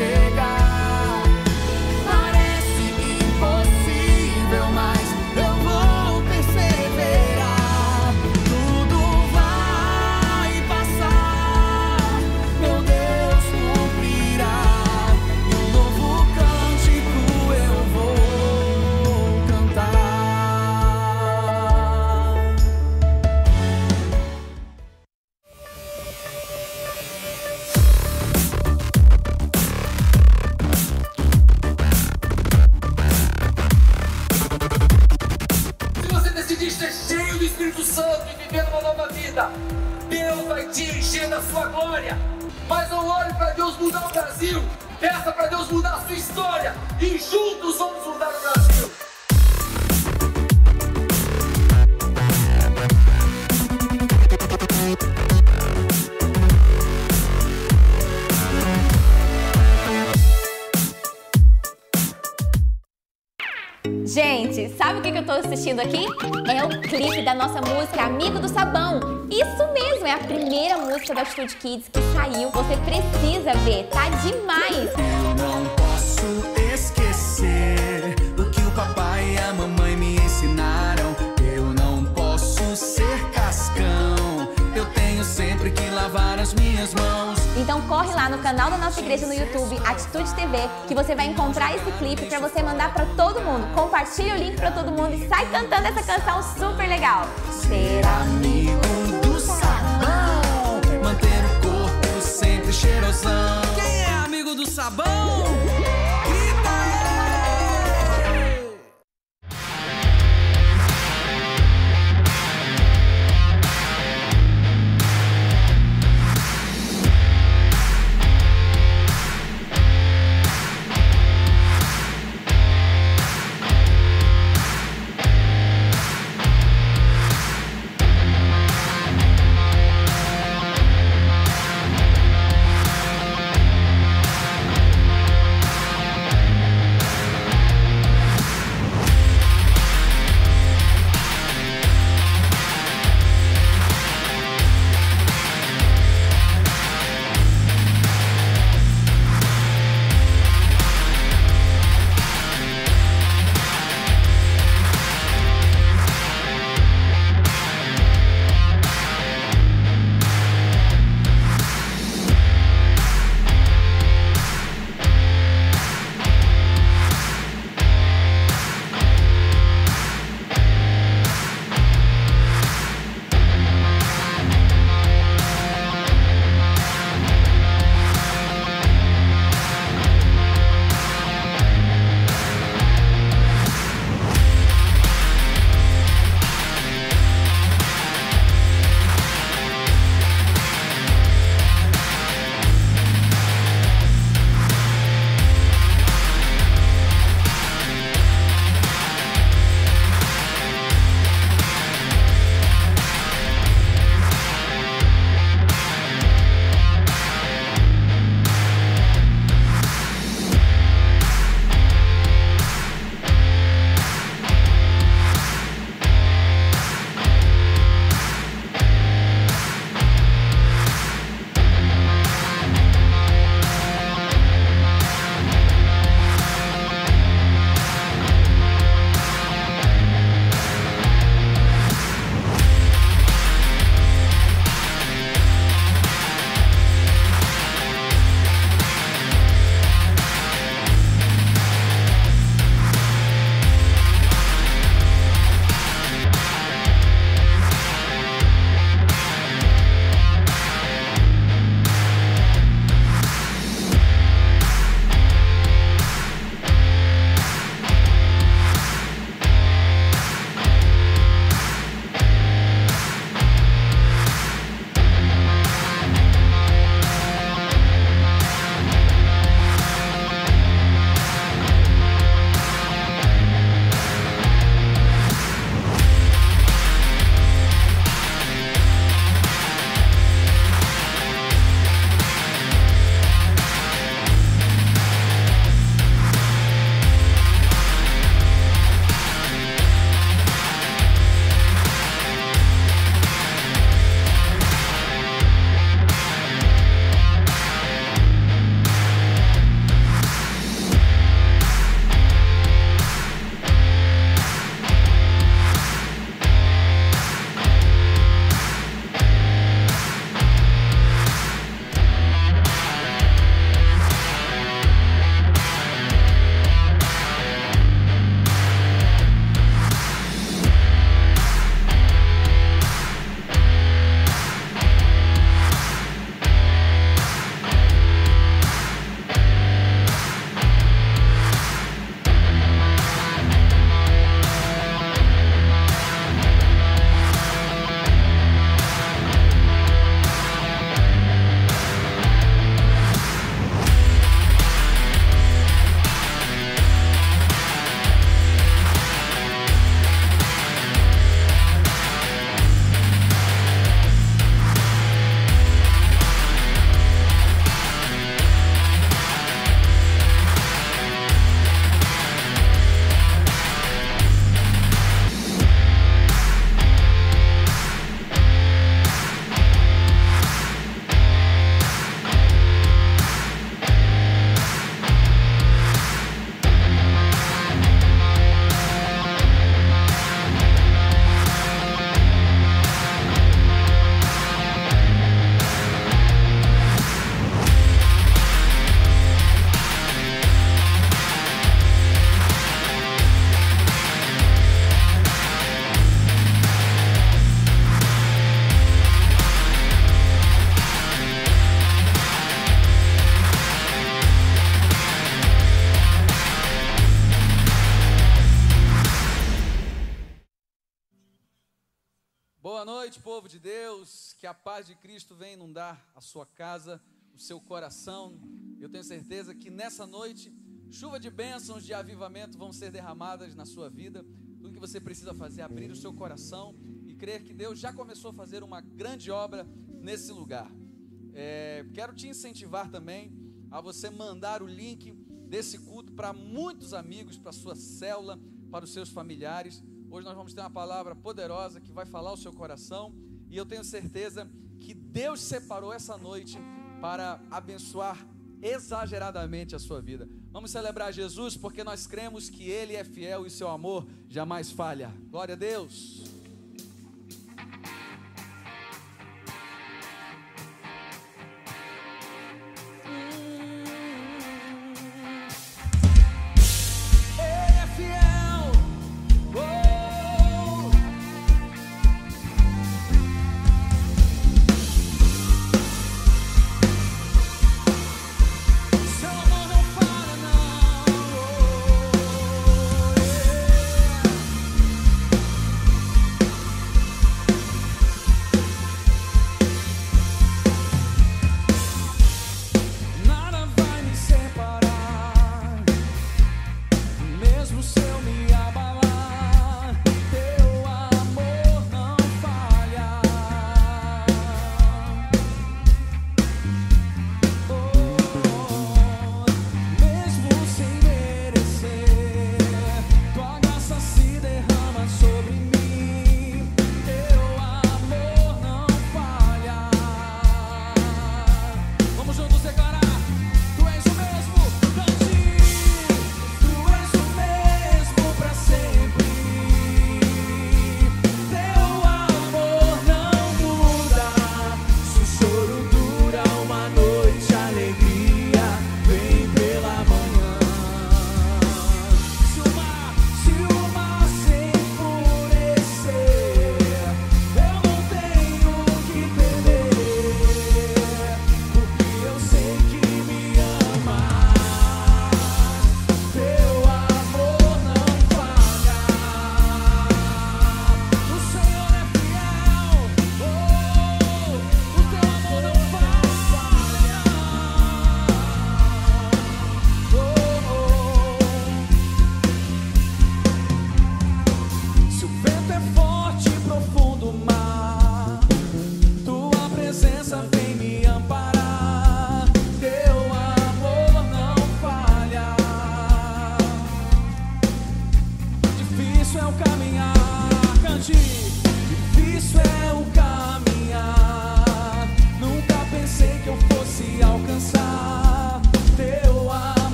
chegar. Assistindo aqui? É o clipe da nossa música Amigo do Sabão. Isso mesmo, é a primeira música da Atitude Kids que saiu. Você precisa ver, tá demais. Eu não posso Então corre lá no canal da nossa igreja no YouTube, Atitude TV, que você vai encontrar esse clipe pra você mandar pra todo mundo. Compartilha o link pra todo mundo e sai cantando essa canção super legal. Ser amigo do sabão. Manter o corpo sempre cheirosão. Quem é amigo do sabão? paz de Cristo vem inundar a sua casa, o seu coração. Eu tenho certeza que nessa noite, chuva de bênçãos de avivamento vão ser derramadas na sua vida. Tudo que você precisa fazer é abrir o seu coração e crer que Deus já começou a fazer uma grande obra nesse lugar. É, quero te incentivar também a você mandar o link desse culto para muitos amigos, para sua célula, para os seus familiares. Hoje nós vamos ter uma palavra poderosa que vai falar o seu coração e eu tenho certeza Deus separou essa noite para abençoar exageradamente a sua vida. Vamos celebrar Jesus porque nós cremos que Ele é fiel e seu amor jamais falha. Glória a Deus.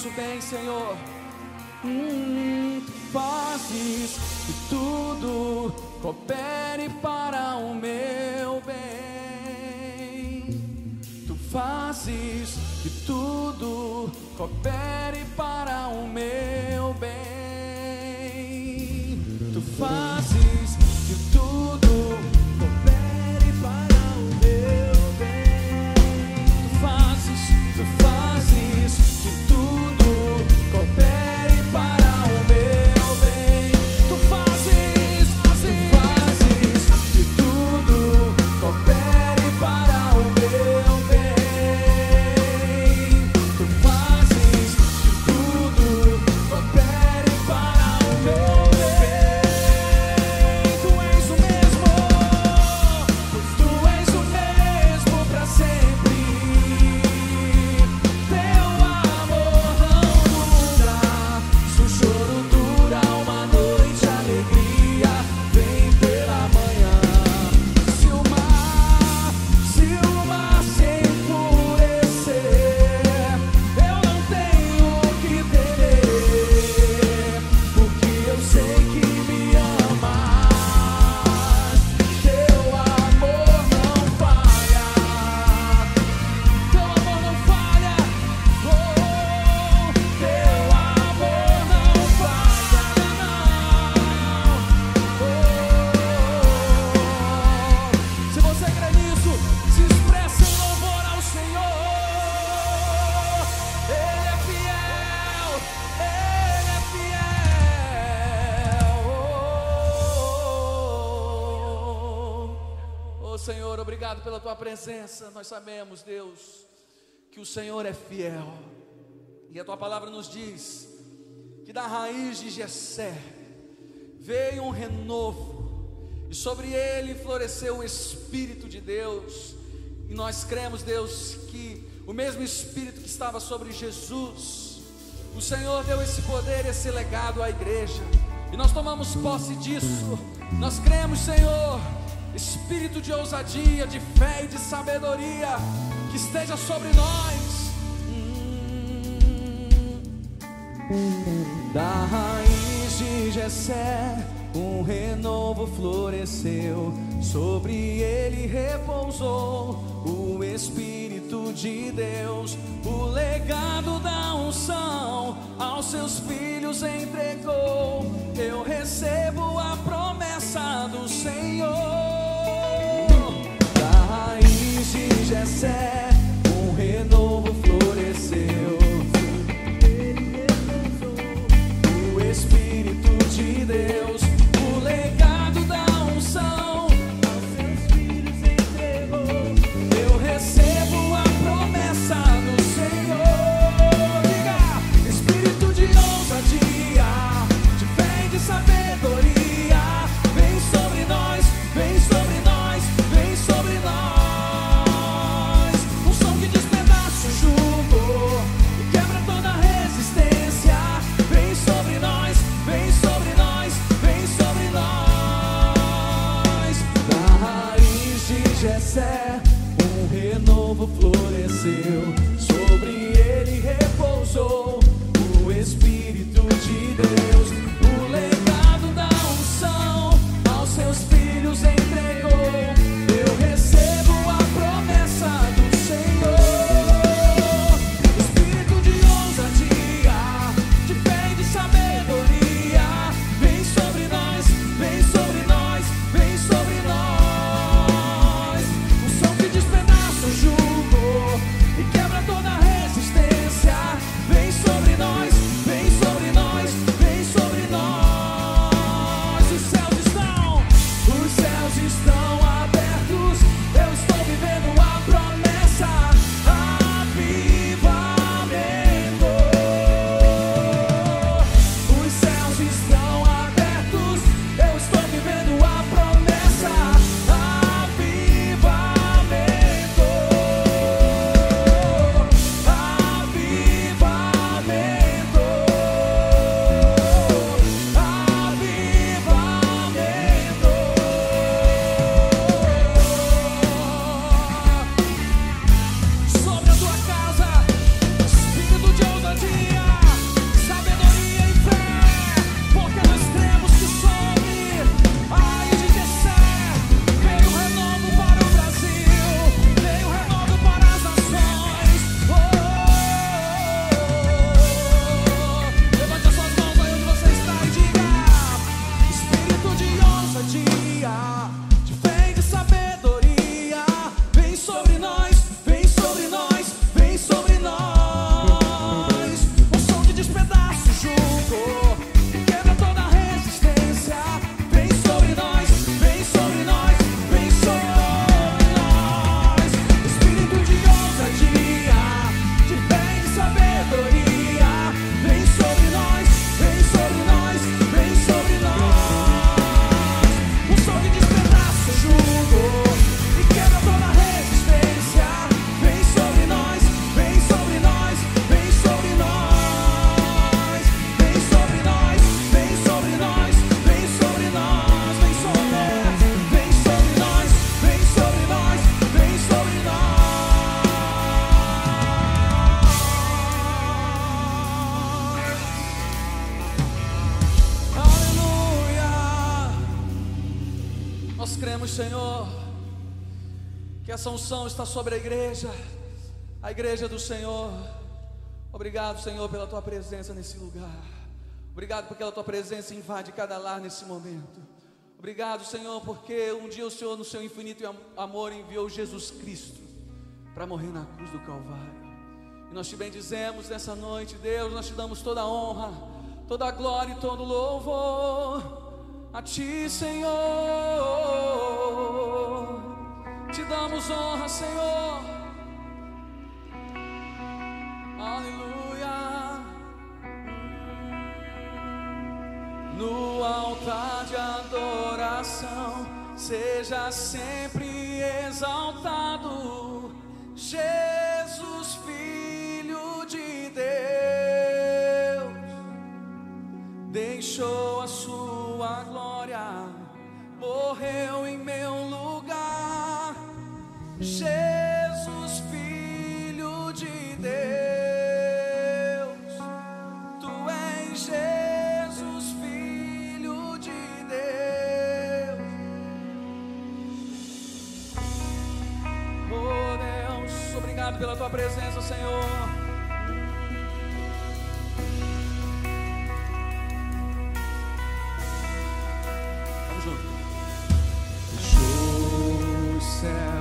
nosso bem, Senhor. Presença. Nós sabemos, Deus, que o Senhor é fiel. E a tua palavra nos diz que da raiz de Jessé veio um renovo, e sobre ele floresceu o Espírito de Deus. E nós cremos, Deus, que o mesmo Espírito que estava sobre Jesus, o Senhor deu esse poder, esse legado à igreja. E nós tomamos posse disso. Nós cremos, Senhor, espírito de ousadia, de fé e de sabedoria que esteja sobre nós. Da raiz de Jessé, um renovo floresceu, sobre ele repousou o Espírito de Deus, o legado da unção aos seus filhos entregou. Eu recebo a promessa do Senhor. De Jessé, floresceu. Nós cremos, Senhor, que essa unção está sobre a igreja, a igreja do Senhor. Obrigado, Senhor, pela tua presença nesse lugar. Obrigado porque a tua presença invade cada lar nesse momento. Obrigado, Senhor, porque um dia o Senhor, no seu infinito am- amor, enviou Jesus Cristo para morrer na cruz do Calvário. E nós te bendizemos nessa noite, Deus, nós te damos toda a honra, toda a glória e todo o louvor a ti, Senhor. Te damos honra, Senhor. Aleluia. No altar de adoração, seja sempre exaltado, Jesus, Filho de Deus. Deixou a sua sua glória, morreu em meu lugar. Jesus, Filho de Deus, tu és Jesus, Filho de Deus. Oh Deus, obrigado pela tua presença, Senhor. myself.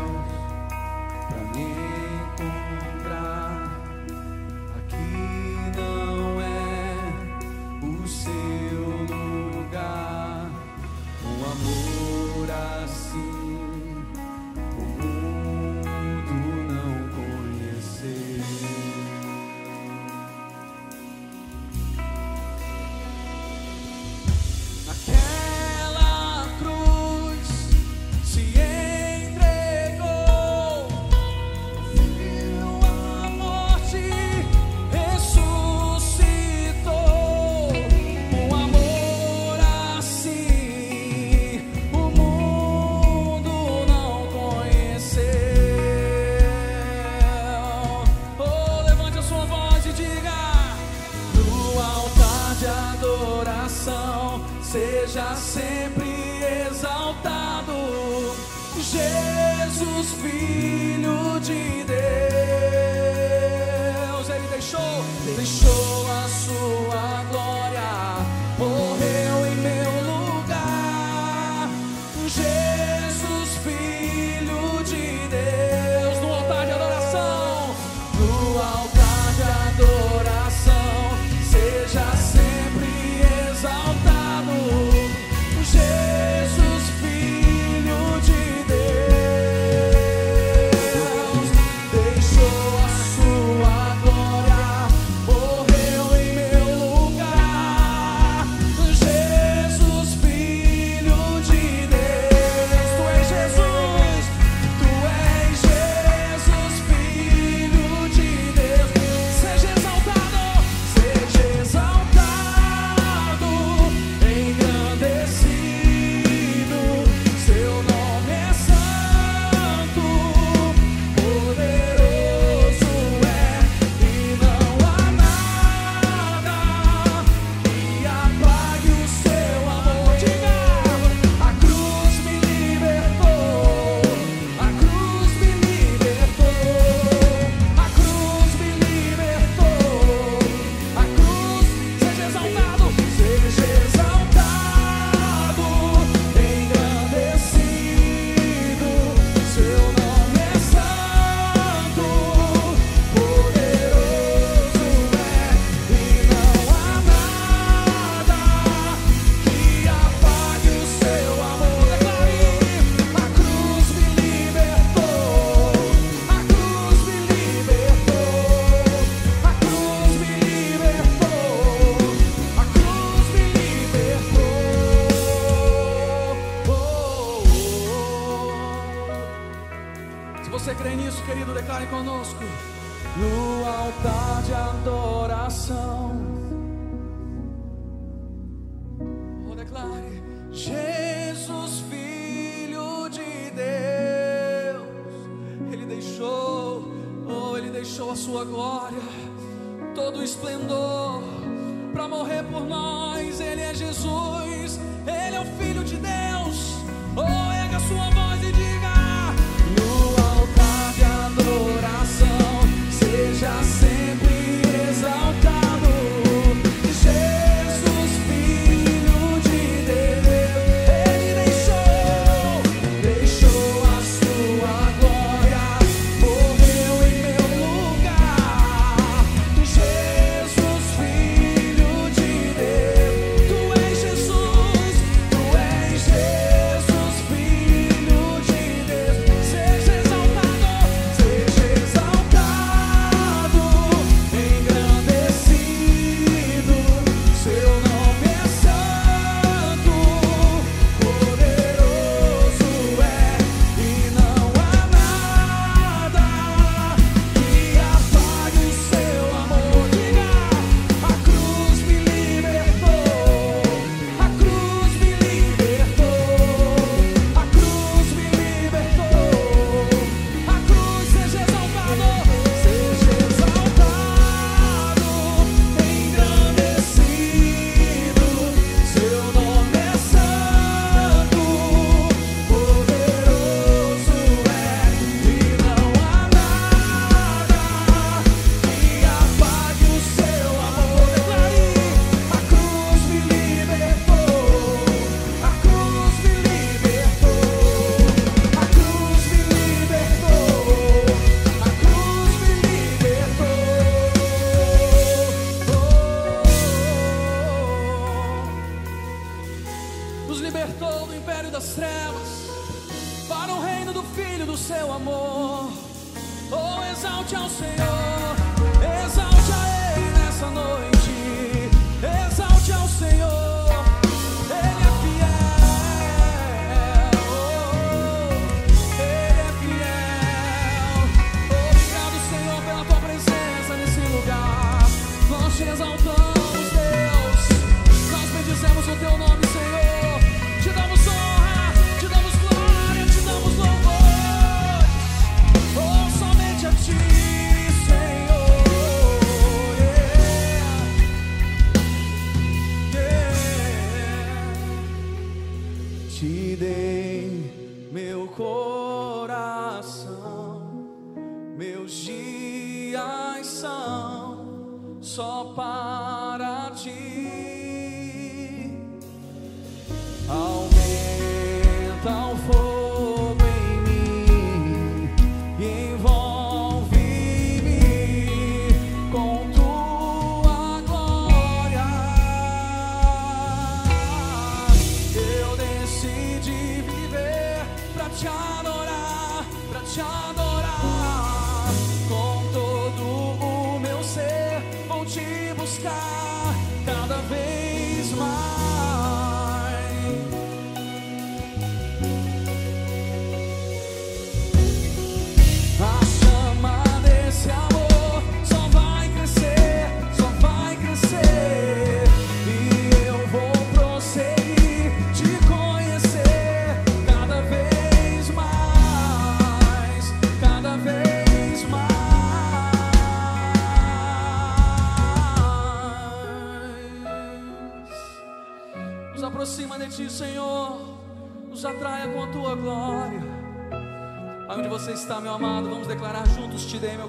Juntos: Te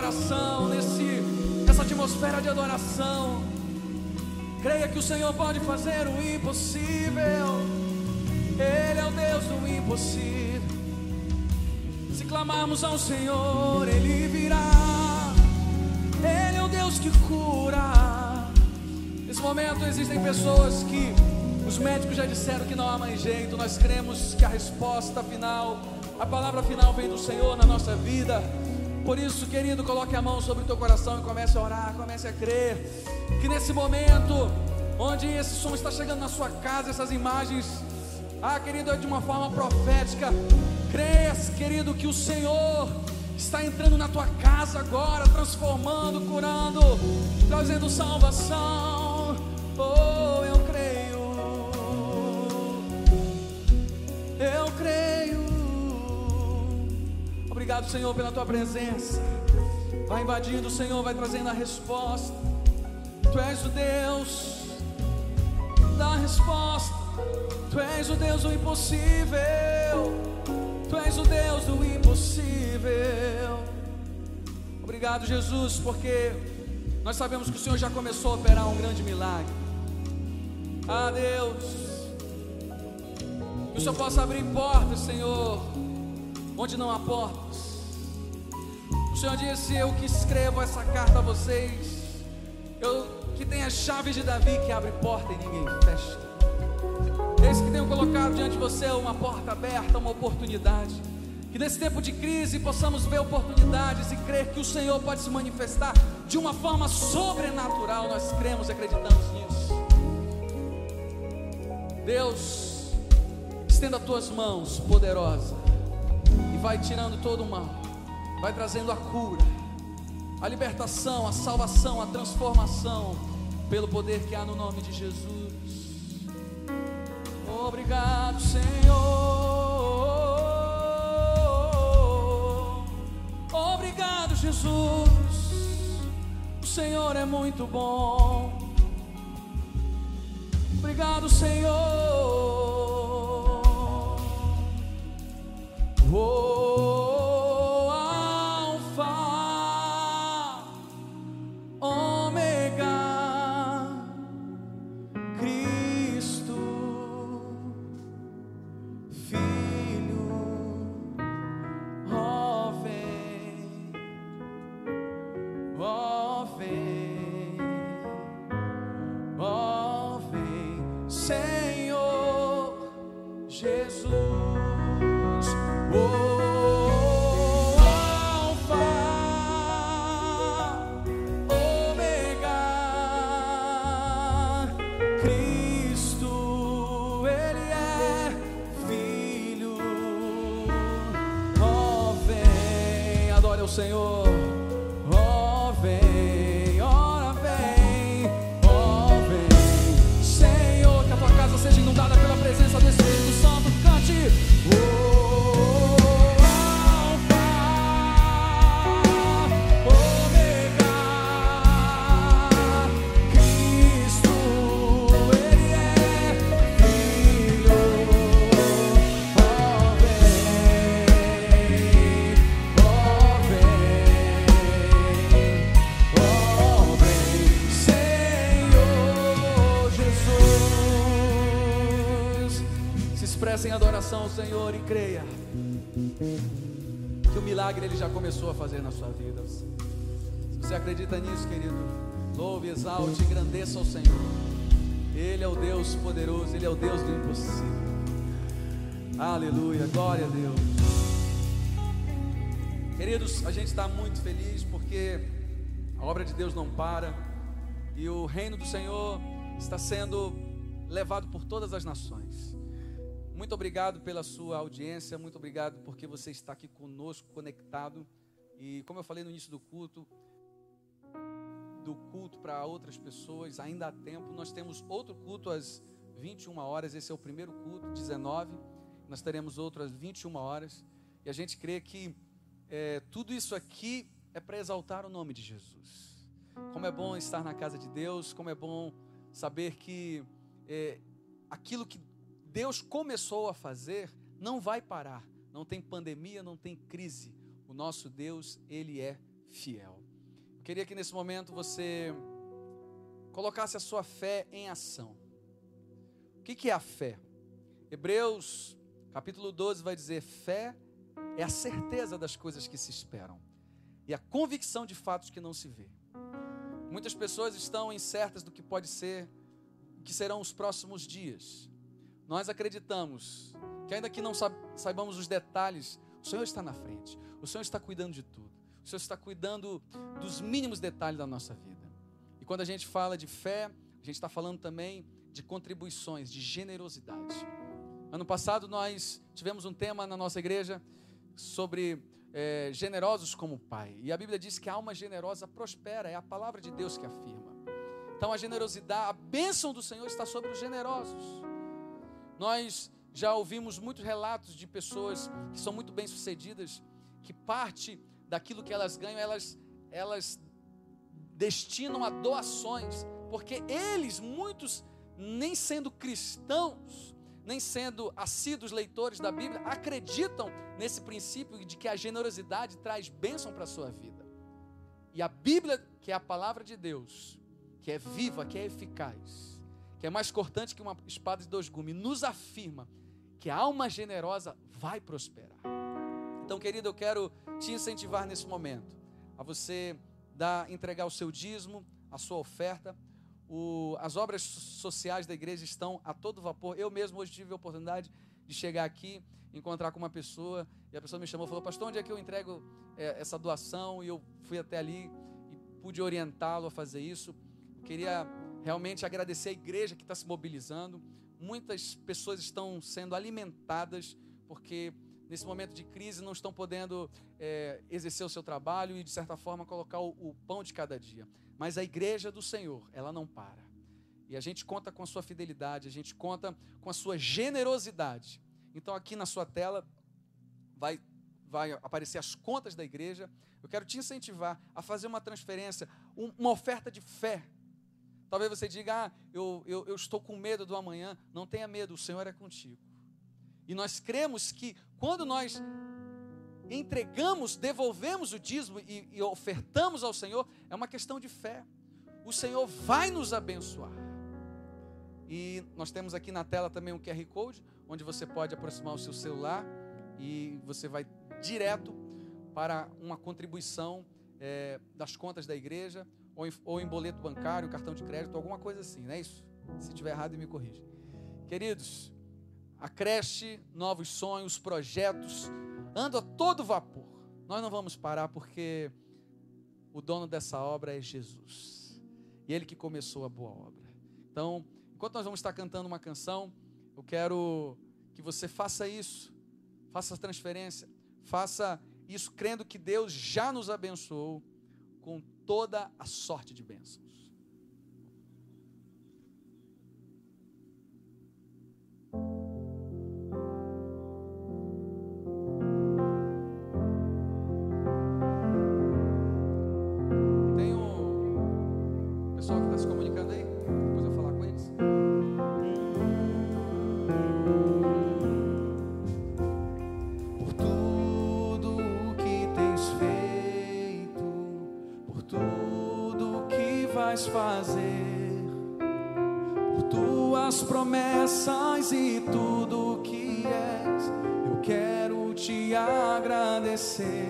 coração nesse, nessa atmosfera de adoração. Creia que o Senhor pode fazer o impossível. Ele é o Deus do impossível. Se clamarmos ao Senhor, Ele virá. Ele é o Deus que cura. Nesse momento existem pessoas que os médicos já disseram que não há mais jeito. Nós cremos que a resposta final, a palavra final vem do Senhor na nossa vida. Por isso, querido, coloque a mão sobre o teu coração e comece a orar, comece a crer. Que nesse momento, onde esse som está chegando na sua casa, essas imagens, ah, querido, é de uma forma profética. Creias, querido, que o Senhor está entrando na tua casa agora, transformando, curando, trazendo salvação. Oh, Obrigado, Senhor, pela tua presença. Vai invadindo, Senhor, vai trazendo a resposta. Tu és o Deus da resposta. Tu és o Deus do impossível. Tu és o Deus do impossível. Obrigado, Jesus, porque nós sabemos que o Senhor já começou a operar um grande milagre. Ah, Deus, que o Senhor possa abrir portas, Senhor, onde não há portas. Senhor disse: Eu que escrevo essa carta a vocês, eu que tenho a chave de Davi que abre porta e ninguém fecha. Eis que tenho colocado diante de você uma porta aberta, uma oportunidade. Que nesse tempo de crise possamos ver oportunidades e crer que o Senhor pode se manifestar de uma forma sobrenatural. Nós cremos e acreditamos nisso. Deus, estenda as tuas mãos poderosa e vai tirando todo o mal, vai trazendo a cura, a libertação, a salvação, a transformação, pelo poder que há no nome de Jesus. Obrigado, Senhor. Obrigado, Jesus. O Senhor é muito bom. Obrigado, Senhor. Oh, expressa em adoração ao Senhor e creia que o milagre ele já começou a fazer na sua vida. Se você acredita nisso, querido, louve, exalte, engrandeça ao Senhor. Ele é o Deus poderoso, Ele é o Deus do impossível. Aleluia, glória a Deus. Queridos, a gente está muito feliz porque a obra de Deus não para e o reino do Senhor está sendo levado por todas as nações. Muito obrigado pela sua audiência, muito obrigado porque você está aqui conosco, conectado. E como eu falei no início do culto, do culto para outras pessoas, ainda há tempo. Nós temos outro culto às 21 horas, esse é o primeiro culto, 19. Nós teremos outro às 21 horas. E a gente crê que é, tudo isso aqui é para exaltar o nome de Jesus. Como é bom estar na casa de Deus, como é bom saber que é, aquilo que Deus começou a fazer não vai parar. Não tem pandemia, não tem crise. O nosso Deus, ele é fiel. Eu queria que nesse momento você colocasse a sua fé em ação. O que, que é a fé? Hebreus, capítulo 12, vai dizer: fé é a certeza das coisas que se esperam e a convicção de fatos que não se vê. Muitas pessoas estão incertas do que pode ser, que serão os próximos dias. Nós acreditamos que, ainda que não saibamos os detalhes, o Senhor está na frente, o Senhor está cuidando de tudo, o Senhor está cuidando dos mínimos detalhes da nossa vida. E quando a gente fala de fé, a gente está falando também de contribuições, de generosidade. Ano passado nós tivemos um tema na nossa igreja sobre é, generosos como Pai. E a Bíblia diz que a alma generosa prospera, é a palavra de Deus que afirma. Então a generosidade, a bênção do Senhor está sobre os generosos. Nós já ouvimos muitos relatos de pessoas que são muito bem-sucedidas, que parte daquilo que elas ganham, elas, elas destinam a doações, porque eles, muitos, nem sendo cristãos, nem sendo assíduos leitores da Bíblia, acreditam nesse princípio de que a generosidade traz bênção para a sua vida. E a Bíblia, que é a palavra de Deus, que é viva, que é eficaz, que é mais cortante que uma espada de dois gumes, nos afirma que a alma generosa vai prosperar. Então, querido, eu quero te incentivar nesse momento a você dar, entregar o seu dízimo, a sua oferta o, as obras sociais da igreja estão a todo vapor. Eu mesmo hoje tive a oportunidade de chegar aqui, encontrar com uma pessoa, e a pessoa me chamou e falou: Pastor, onde é que eu entrego é, essa doação? E eu fui até ali e pude orientá-lo a fazer isso. Eu queria realmente agradecer a igreja que está se mobilizando. Muitas pessoas estão sendo alimentadas, porque nesse momento de crise não estão podendo é, exercer o seu trabalho e, de certa forma, colocar o, o pão de cada dia. Mas a igreja do Senhor, ela não para. E a gente conta com a sua fidelidade, a gente conta com a sua generosidade. Então, aqui na sua tela vai, vai aparecer as contas da igreja. Eu quero te incentivar a fazer uma transferência, uma oferta de fé. Talvez você diga, ah, eu, eu, eu estou com medo do amanhã. Não tenha medo, o Senhor é contigo. E nós cremos que quando nós entregamos, devolvemos o dízimo e, e ofertamos ao Senhor, é uma questão de fé. O Senhor vai nos abençoar. E nós temos aqui na tela também um QR Code, onde você pode aproximar o seu celular e você vai direto para uma contribuição é, das contas da igreja, ou em, ou em, boleto bancário, cartão de crédito, alguma coisa assim, não é isso? Se tiver errado, me corrija. Queridos, a creche, novos sonhos, projetos, anda a todo vapor. Nós não vamos parar porque o dono dessa obra é Jesus. E ele que começou a boa obra. Então, enquanto nós vamos estar cantando uma canção, eu quero que você faça isso. Faça a transferência. Faça isso crendo que Deus já nos abençoou com toda a sorte de bênçãos. Agradecer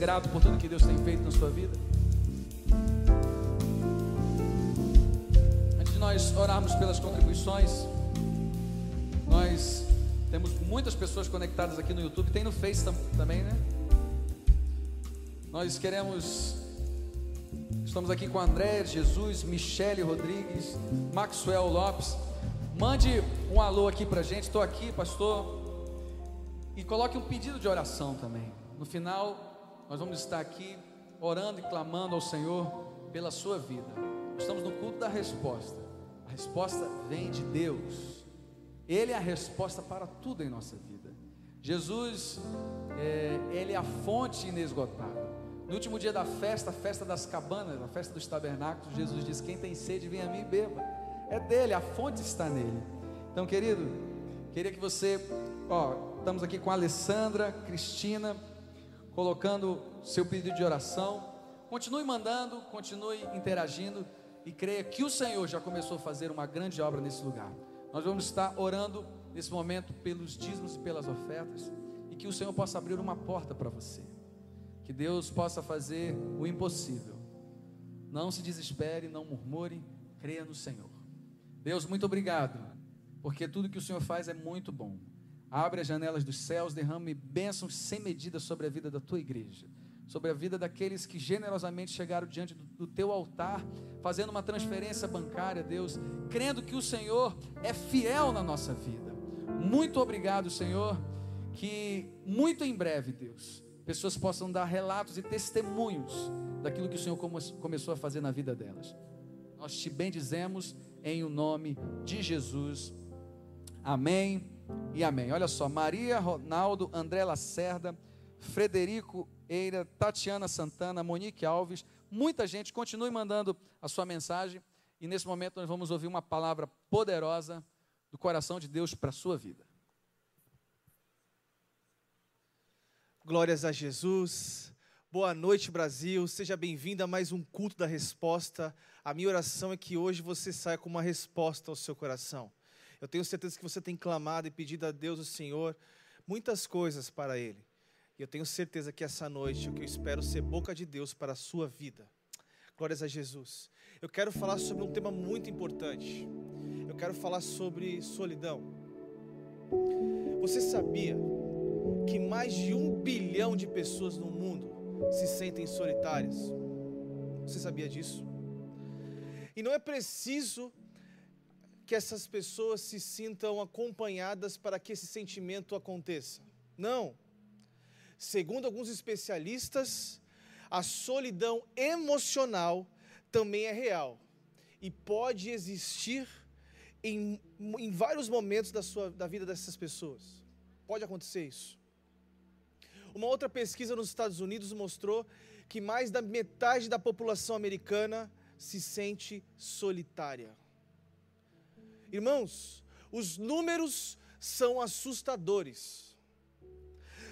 grato por tudo que Deus tem feito na sua vida? Antes de nós orarmos pelas contribuições, nós temos muitas pessoas conectadas aqui no YouTube, tem no Face tam- também, né? Nós queremos. Estamos aqui com André, Jesus, Michele Rodrigues, Maxwell Lopes. Mande um alô aqui pra gente. Estou aqui, pastor. E coloque um pedido de oração também. No final, nós vamos estar aqui orando e clamando ao Senhor pela sua vida. Estamos no culto da resposta. A resposta vem de Deus. Ele é a resposta para tudo em nossa vida. Jesus, é, Ele é a fonte inesgotável. No último dia da festa, a festa das cabanas, a festa dos tabernáculos, Jesus disse: Quem tem sede, vem a mim e beba. É dele, a fonte está nele. Então, querido, queria que você, ó, estamos aqui com a Alessandra, Cristina, colocando seu pedido de oração. Continue mandando, continue interagindo e creia que o Senhor já começou a fazer uma grande obra nesse lugar. Nós vamos estar orando nesse momento pelos dízimos e pelas ofertas e que o Senhor possa abrir uma porta para você. Que Deus possa fazer o impossível. Não se desespere, não murmure, creia no Senhor. Deus, muito obrigado, porque tudo que o Senhor faz é muito bom. Abre as janelas dos céus, derrame bênçãos sem medida sobre a vida da tua igreja, sobre a vida daqueles que generosamente chegaram diante do, do teu altar, fazendo uma transferência bancária, Deus, crendo que o Senhor é fiel na nossa vida. Muito obrigado, Senhor, que muito em breve, Deus, pessoas possam dar relatos e testemunhos daquilo que o Senhor come- começou a fazer na vida delas. Nós te bendizemos em o nome de Jesus. Amém e amém. Olha só, Maria Ronaldo, André Lacerda, Frederico Eira, Tatiana Santana, Monique Alves, muita gente, continue mandando a sua mensagem e nesse momento nós vamos ouvir uma palavra poderosa do coração de Deus para a sua vida. Glórias a Jesus. Boa noite, Brasil. Seja bem-vindo a mais um culto da resposta. A minha oração é que hoje você saia com uma resposta ao seu coração. Eu tenho certeza que você tem clamado e pedido a Deus, o Senhor, muitas coisas para Ele. E eu tenho certeza que essa noite o que eu espero ser boca de Deus para a sua vida. Glórias a Jesus. Eu quero falar sobre um tema muito importante. Eu quero falar sobre solidão. Você sabia que mais de um bilhão de pessoas no mundo se sentem solitárias? Você sabia disso? E não é preciso que essas pessoas se sintam acompanhadas para que esse sentimento aconteça. Não. Segundo alguns especialistas, a solidão emocional também é real e pode existir em, em vários momentos da, sua, da vida dessas pessoas. Pode acontecer isso. Uma outra pesquisa nos Estados Unidos mostrou que mais da metade da população americana se sente solitária. Irmãos, os números são assustadores.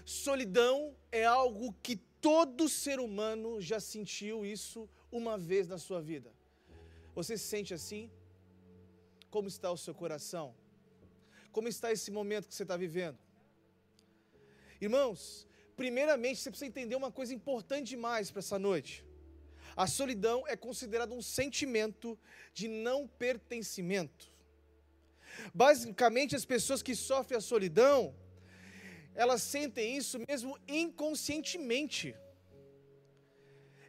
Solidão é algo que todo ser humano já sentiu isso uma vez na sua vida. Você se sente assim? Como está o seu coração? Como está esse momento que você está vivendo? Irmãos, primeiramente você precisa entender uma coisa importante demais para essa noite. A solidão é considerada um sentimento de não pertencimento. Basicamente, as pessoas que sofrem a solidão, elas sentem isso mesmo inconscientemente.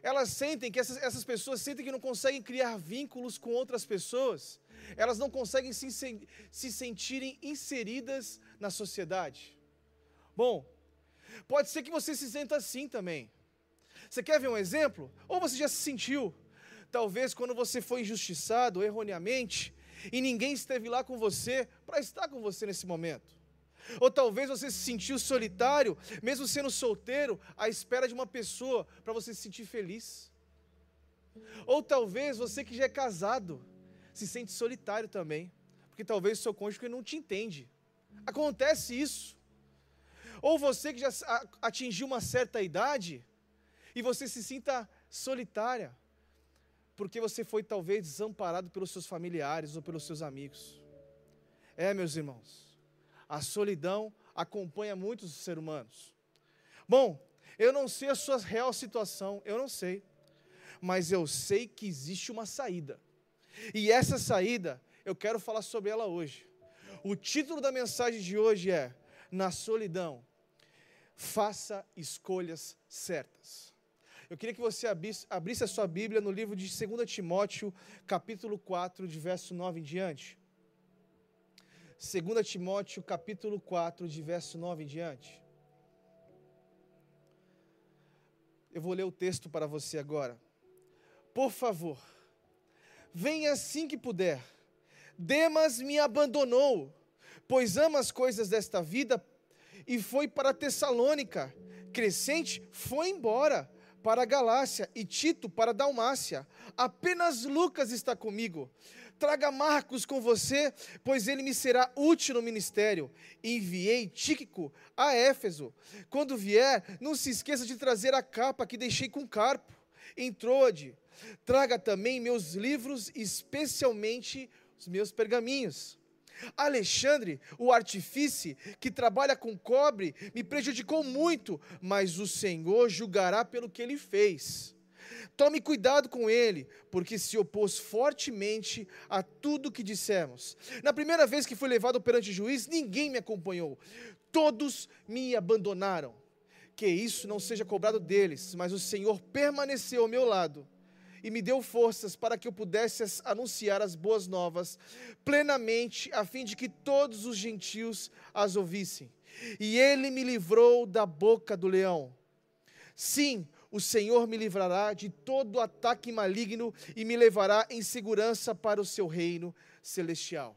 Elas sentem que essas, essas pessoas sentem que não conseguem criar vínculos com outras pessoas, elas não conseguem se, se sentirem inseridas na sociedade. Bom, pode ser que você se sinta assim também. Você quer ver um exemplo? Ou você já se sentiu? Talvez quando você foi injustiçado erroneamente e ninguém esteve lá com você para estar com você nesse momento. Ou talvez você se sentiu solitário, mesmo sendo solteiro, à espera de uma pessoa para você se sentir feliz. Ou talvez você que já é casado se sente solitário também, porque talvez seu cônjuge não te entende. Acontece isso. Ou você que já atingiu uma certa idade e você se sinta solitária, porque você foi talvez desamparado pelos seus familiares ou pelos seus amigos. É, meus irmãos, a solidão acompanha muitos seres humanos. Bom, eu não sei a sua real situação, eu não sei, mas eu sei que existe uma saída. E essa saída, eu quero falar sobre ela hoje. O título da mensagem de hoje é: Na solidão, faça escolhas certas. Eu queria que você abrisse, a sua Bíblia no livro de 2 Timóteo, capítulo 4, de verso 9 em diante. 2 Timóteo, capítulo 4, de verso 9 em diante. Eu vou ler o texto para você agora. Por favor, venha assim que puder. Demas me abandonou, pois ama as coisas desta vida e foi para Tessalônica. Crescente foi embora para a Galácia e Tito para a Dalmácia. Apenas Lucas está comigo. Traga Marcos com você, pois ele me será útil no ministério. Enviei Tíquico a Éfeso. Quando vier, não se esqueça de trazer a capa que deixei com Carpo, em Troade. Traga também meus livros, especialmente os meus pergaminhos. Alexandre, o artífice que trabalha com cobre, me prejudicou muito, mas o Senhor julgará pelo que ele fez. Tome cuidado com ele, porque se opôs fortemente a tudo que dissemos. Na primeira vez que fui levado perante o juiz, ninguém me acompanhou. Todos me abandonaram. Que isso não seja cobrado deles, mas o Senhor permaneceu ao meu lado e me deu forças para que eu pudesse anunciar as boas novas plenamente, a fim de que todos os gentios as ouvissem. E ele me livrou da boca do leão. Sim, o Senhor me livrará de todo ataque maligno e me levará em segurança para o seu reino celestial.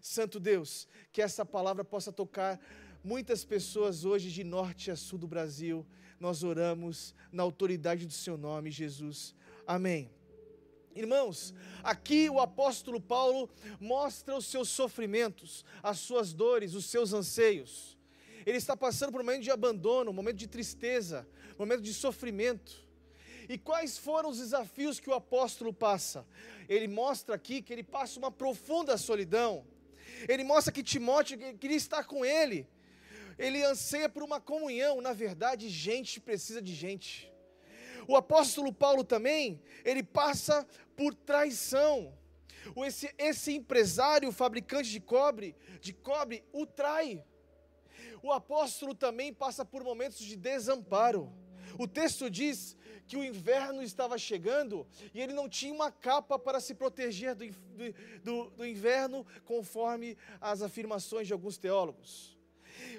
Santo Deus, que essa palavra possa tocar muitas pessoas hoje de norte a sul do Brasil. Nós oramos na autoridade do seu nome, Jesus. Amém. Irmãos, aqui o apóstolo Paulo mostra os seus sofrimentos, as suas dores, os seus anseios. Ele está passando por um momento de abandono, um momento de tristeza, um momento de sofrimento. E quais foram os desafios que o apóstolo passa? Ele mostra aqui que ele passa uma profunda solidão. Ele mostra que Timóteo queria estar com ele. Ele anseia por uma comunhão. Na verdade, gente precisa de gente. O apóstolo Paulo também, ele passa por traição. Esse, esse empresário, fabricante de cobre, de cobre, o trai. O apóstolo também passa por momentos de desamparo. O texto diz que o inverno estava chegando e ele não tinha uma capa para se proteger do, do, do inverno, conforme as afirmações de alguns teólogos.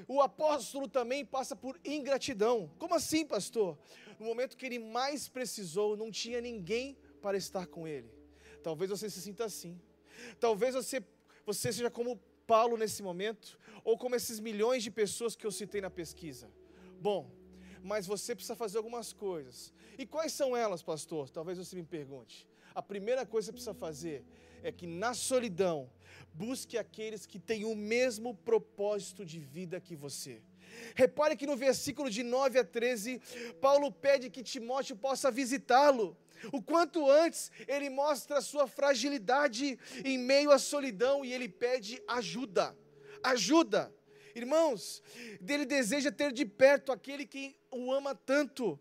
O apóstolo também passa por ingratidão. Como assim, pastor? No momento que ele mais precisou, não tinha ninguém para estar com ele. Talvez você se sinta assim. Talvez você, você seja como Paulo nesse momento, ou como esses milhões de pessoas que eu citei na pesquisa. Bom, mas você precisa fazer algumas coisas. E quais são elas, pastor? Talvez você me pergunte. a primeira coisa que você precisa fazer é que na solidão, busque aqueles que têm o mesmo propósito de vida que você. Repare que no versículo de 9 a 13, Paulo pede que Timóteo possa visitá-lo. O quanto antes ele mostra a sua fragilidade em meio à solidão e ele pede ajuda. Ajuda. Irmãos, ele deseja ter de perto aquele que o ama tanto.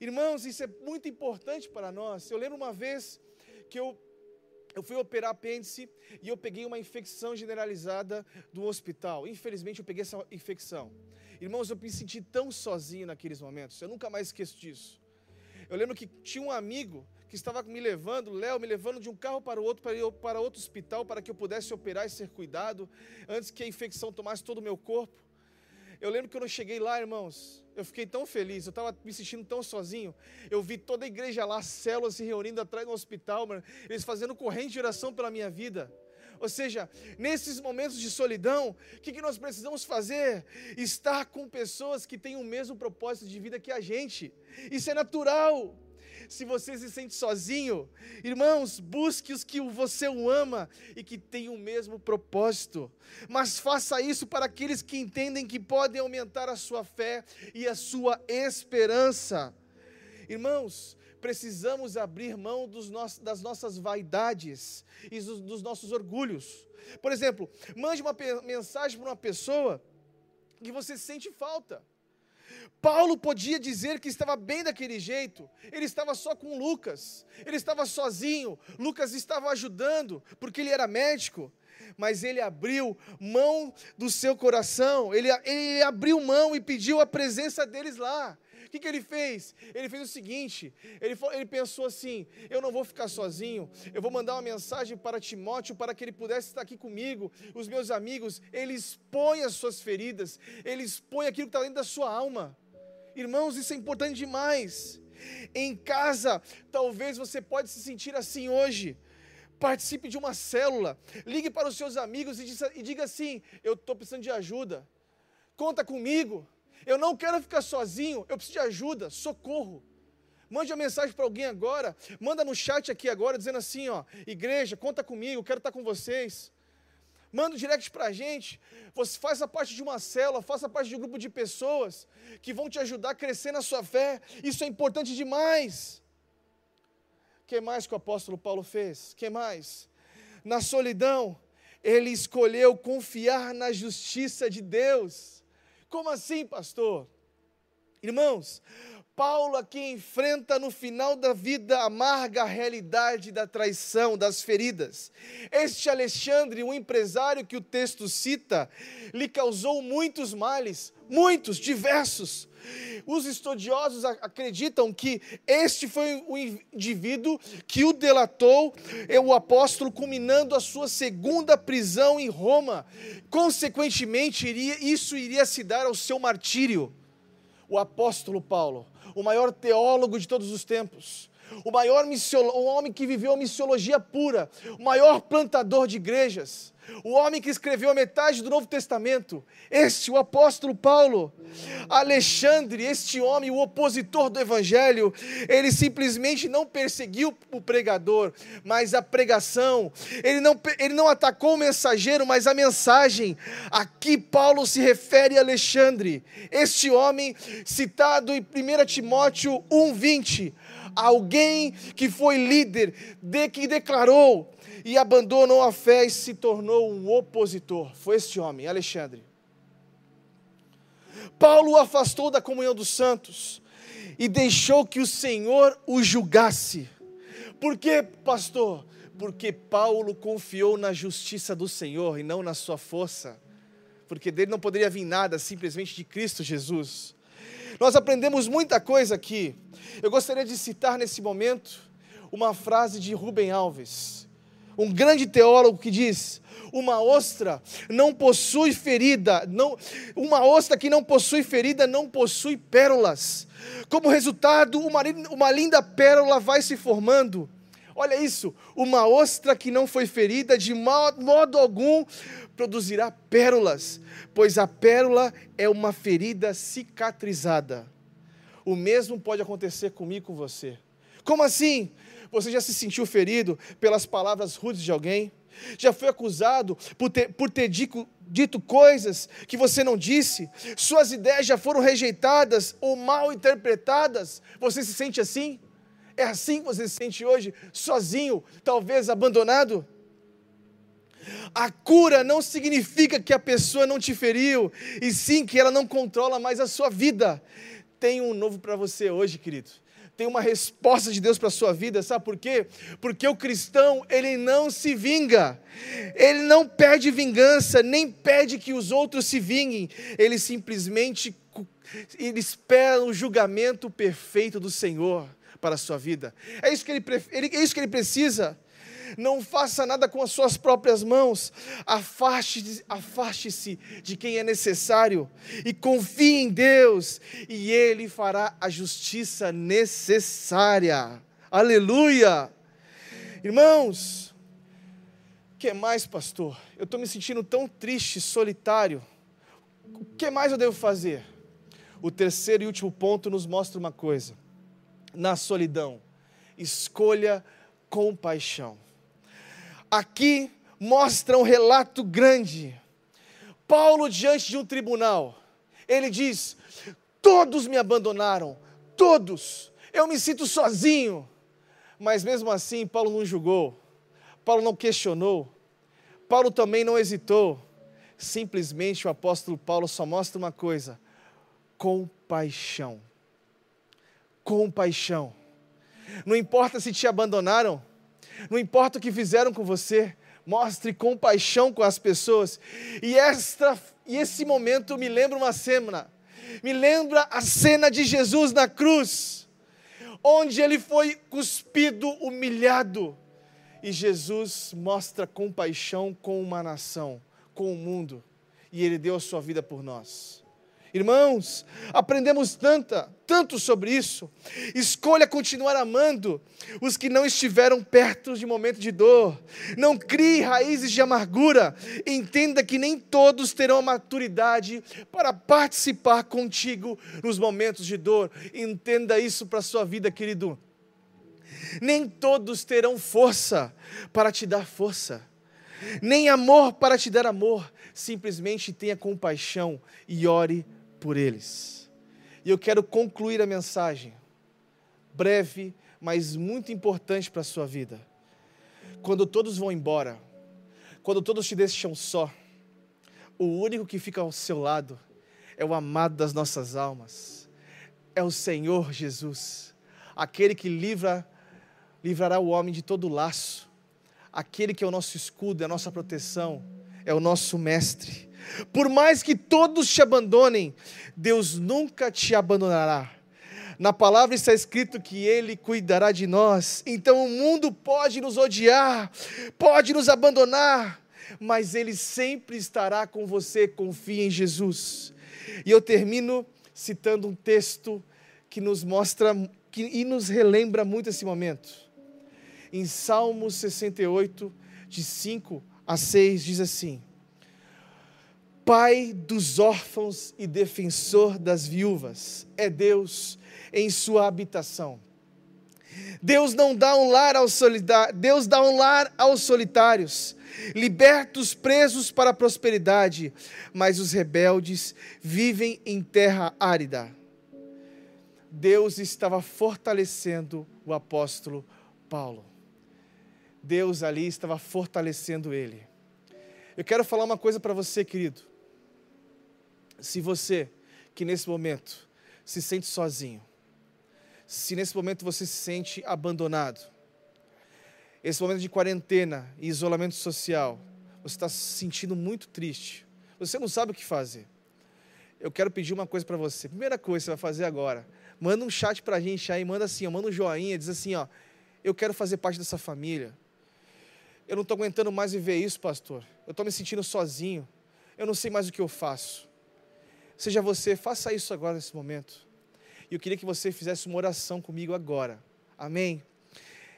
Irmãos, isso é muito importante para nós. Eu lembro uma vez que eu eu fui operar apêndice e eu peguei uma infecção generalizada do hospital. Infelizmente, eu peguei essa infecção. Irmãos, eu me senti tão sozinho naqueles momentos. Eu nunca mais esqueço disso. Eu lembro que tinha um amigo que estava me levando, Léo, me levando de um carro para o outro, para ir para outro hospital, para que eu pudesse operar e ser cuidado, antes que a infecção tomasse todo o meu corpo. Eu lembro que quando eu cheguei lá, irmãos, eu fiquei tão feliz, eu estava me sentindo tão sozinho. Eu vi toda a igreja lá, células se reunindo atrás do hospital, mano, eles fazendo corrente de oração pela minha vida. Ou seja, nesses momentos de solidão, o que, que nós precisamos fazer? Estar com pessoas que têm o mesmo propósito de vida que a gente. Isso é natural. Se você se sente sozinho, irmãos, busque os que você o ama e que têm o mesmo propósito. Mas faça isso para aqueles que entendem que podem aumentar a sua fé e a sua esperança. Irmãos, precisamos abrir mão no... das nossas vaidades e dos, nossos orgulhos. Por exemplo, mande uma mensagem para uma pessoa que você sente falta. Paulo podia dizer que estava bem daquele jeito, ele estava só com Lucas, ele estava sozinho, Lucas estava ajudando, porque ele era médico, mas ele abriu mão do seu coração, ele, ele abriu mão e pediu a presença deles lá. O que, que ele fez? Ele fez o seguinte: ele, ele pensou assim: eu não vou ficar sozinho, eu vou mandar uma mensagem para Timóteo para que ele pudesse estar aqui comigo, os meus amigos. Ele expõe as suas feridas, ele expõe aquilo que está dentro da sua alma. Irmãos, isso é importante demais. Em casa, talvez você pode se sentir assim hoje. Participe de uma célula, ligue para os seus amigos e diga assim: eu estou precisando de ajuda. Conta comigo. Eu não quero ficar sozinho, eu preciso de ajuda, socorro. Mande uma mensagem para alguém agora, manda no chat aqui agora, dizendo assim: ó, igreja, conta comigo, quero estar com vocês. Manda um direct para a gente. Você faça parte de uma célula, faça parte de um grupo de pessoas que vão te ajudar a crescer na sua fé. Isso é importante demais. O que mais que o apóstolo Paulo fez? O que mais? Na solidão, ele escolheu confiar na justiça de Deus. Como assim, pastor? Irmãos, Paulo aqui enfrenta no final da vida a amarga realidade da traição, das feridas. Este Alexandre, o empresário que o texto cita, lhe causou muitos males, muitos, diversos. Os estudiosos acreditam que este foi o indivíduo que o delatou, é o apóstolo, culminando a sua segunda prisão em Roma. Consequentemente, iria, isso iria se dar ao seu martírio. O apóstolo Paulo, o maior teólogo de todos os tempos, o maior o homem que viveu a missiologia pura, o maior plantador de igrejas, o homem que escreveu a metade do Novo Testamento, este, o apóstolo Paulo, Alexandre, este homem, o opositor do Evangelho, ele simplesmente não perseguiu o pregador, mas a pregação, ele não, ele não atacou o mensageiro, mas a mensagem. Aqui Paulo se refere a Alexandre, este homem citado em 1 Timóteo 1,20, alguém que foi líder, de que declarou e abandonou a fé e se tornou um opositor. Foi este homem, Alexandre. Paulo o afastou da comunhão dos santos e deixou que o Senhor o julgasse. Por quê, pastor? Porque Paulo confiou na justiça do Senhor e não na sua força. Porque dele não poderia vir nada, simplesmente de Cristo Jesus. Nós aprendemos muita coisa aqui. Eu gostaria de citar nesse momento uma frase de Rubem Alves um grande teólogo que diz: uma ostra não possui ferida, não, uma ostra que não possui ferida não possui pérolas. Como resultado, uma, uma linda pérola vai se formando. Olha isso, uma ostra que não foi ferida de modo, modo algum produzirá pérolas, pois a pérola é uma ferida cicatrizada. O mesmo pode acontecer comigo e com você Como assim? Você já se sentiu ferido pelas palavras rudes de alguém? Já foi acusado por ter, por ter dito, dito coisas que você não disse? Suas ideias já foram rejeitadas ou mal interpretadas? Você se sente assim? É assim que você se sente hoje, sozinho, talvez abandonado? A cura não significa que a pessoa não te feriu, e sim que ela não controla mais a sua vida. Tem um novo para você hoje, querido. Tem uma resposta de Deus para a sua vida, sabe por quê? Porque o cristão, ele não se vinga, ele não pede vingança, nem pede que os outros se vinguem, ele simplesmente ele espera o julgamento perfeito do Senhor para a sua vida. É isso que ele, ele, é isso que ele precisa não faça nada com as suas próprias mãos, afaste-se afaste de quem é necessário e confie em Deus, e Ele fará a justiça necessária. Aleluia! Irmãos, o que mais, pastor? Eu estou me sentindo tão triste, solitário. O que mais eu devo fazer? O terceiro e último ponto nos mostra uma coisa: na solidão, escolha compaixão. Aqui mostra um relato grande. Paulo, diante de um tribunal, ele diz: Todos me abandonaram, todos, eu me sinto sozinho. Mas mesmo assim, Paulo não julgou, Paulo não questionou, Paulo também não hesitou. Simplesmente o apóstolo Paulo só mostra uma coisa: compaixão. Compaixão. Não importa se te abandonaram, não importa o que fizeram com você, mostre compaixão com as pessoas. E, esta, e esse momento me lembra uma cena, me lembra a cena de Jesus na cruz, onde ele foi cuspido, humilhado. E Jesus mostra compaixão com uma nação, com o mundo, e ele deu a sua vida por nós. Irmãos, aprendemos tanta, tanto sobre isso. Escolha continuar amando os que não estiveram perto de momento de dor. Não crie raízes de amargura. Entenda que nem todos terão a maturidade para participar contigo nos momentos de dor. Entenda isso para a sua vida, querido. Nem todos terão força para te dar força, nem amor para te dar amor. Simplesmente tenha compaixão e ore por eles. E eu quero concluir a mensagem, breve, mas muito importante para a sua vida. Quando todos vão embora, quando todos te deixam só, o único que fica ao seu lado é o amado das nossas almas, é o Senhor Jesus, aquele que livra, livrará o homem de todo laço, aquele que é o nosso escudo, é a nossa proteção, é o nosso mestre por mais que todos te abandonem, Deus nunca te abandonará. Na palavra está escrito que Ele cuidará de nós. Então o mundo pode nos odiar, pode nos abandonar, mas Ele sempre estará com você. Confie em Jesus. E eu termino citando um texto que nos mostra que, e nos relembra muito esse momento. Em Salmos 68, de 5 a 6, diz assim: Pai dos órfãos e defensor das viúvas, é Deus em sua habitação. Deus não dá um lar aos solidários, Deus dá um lar aos solitários, liberta os presos para a prosperidade, mas os rebeldes vivem em terra árida. Deus estava fortalecendo o apóstolo Paulo. Deus ali estava fortalecendo ele. Eu quero falar uma coisa para você, querido. Se você que nesse momento se sente sozinho, se nesse momento você se sente abandonado, esse momento de quarentena e isolamento social, você está se sentindo muito triste, você não sabe o que fazer. Eu quero pedir uma coisa para você. Primeira coisa que você vai fazer agora, manda um chat para a gente aí, manda assim, ó, manda um joinha, diz assim, ó, eu quero fazer parte dessa família. Eu não estou aguentando mais viver isso, pastor. Eu estou me sentindo sozinho. Eu não sei mais o que eu faço. Seja você, faça isso agora nesse momento. E eu queria que você fizesse uma oração comigo agora. Amém?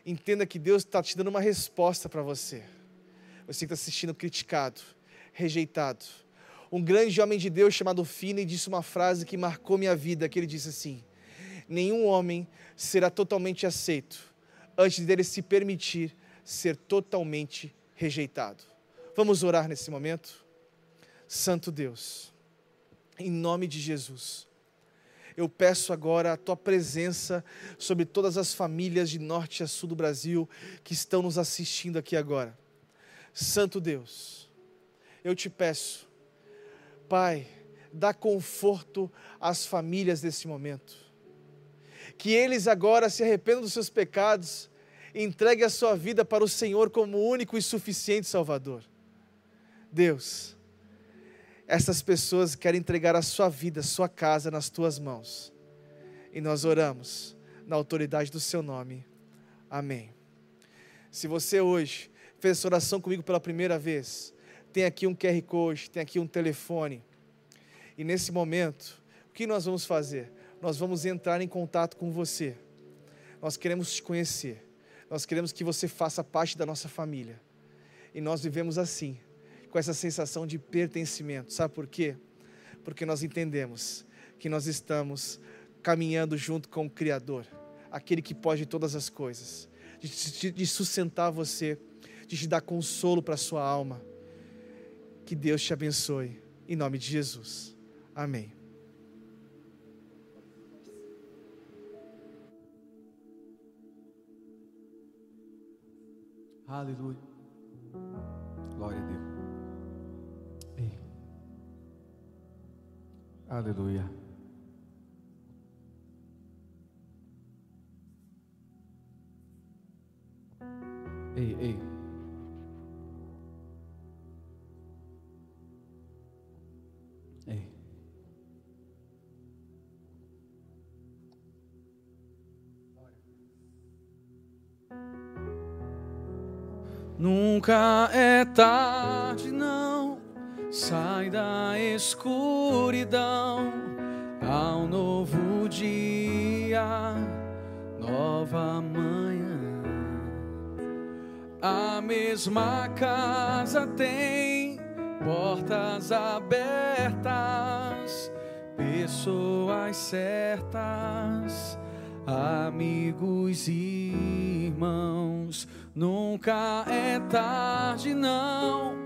Entenda que Deus está te dando uma resposta para você. Você que está assistindo criticado, rejeitado. Um grande homem de Deus chamado Finney disse uma frase que marcou minha vida, que ele disse assim: nenhum homem será totalmente aceito antes dele se permitir ser totalmente rejeitado. Vamos orar nesse momento? Santo Deus, em nome de Jesus, eu peço agora a tua presença sobre todas as famílias de norte a sul do Brasil que estão nos assistindo aqui agora. Santo Deus, eu te peço, Pai, dá conforto às famílias desse momento. Que eles agora se arrependam dos seus pecados, entregue a sua vida para o Senhor como único e suficiente Salvador. Deus, essas pessoas querem entregar a sua vida, a sua casa nas tuas mãos. E nós oramos na autoridade do seu nome. Amém. Se você hoje fez essa oração comigo pela primeira vez, tem aqui um QR Code, tem aqui um telefone. E nesse momento, o que nós vamos fazer? Nós vamos entrar em contato com você. Nós queremos te conhecer. Nós queremos que você faça parte da nossa família. E nós vivemos assim com essa sensação de pertencimento. Sabe por quê? Porque nós entendemos que nós estamos caminhando junto com o Criador, aquele que pode todas as coisas, de, de sustentar você, de te dar consolo para a sua alma. Que Deus te abençoe, em nome de Jesus. Amém. Aleluia. Glória a Deus. Aleluia. Ei, ei. Ei. Nunca é tarde, não. Sai da escuridão ao novo dia, nova manhã. A mesma casa tem portas abertas, pessoas certas, amigos e irmãos. Nunca é tarde, não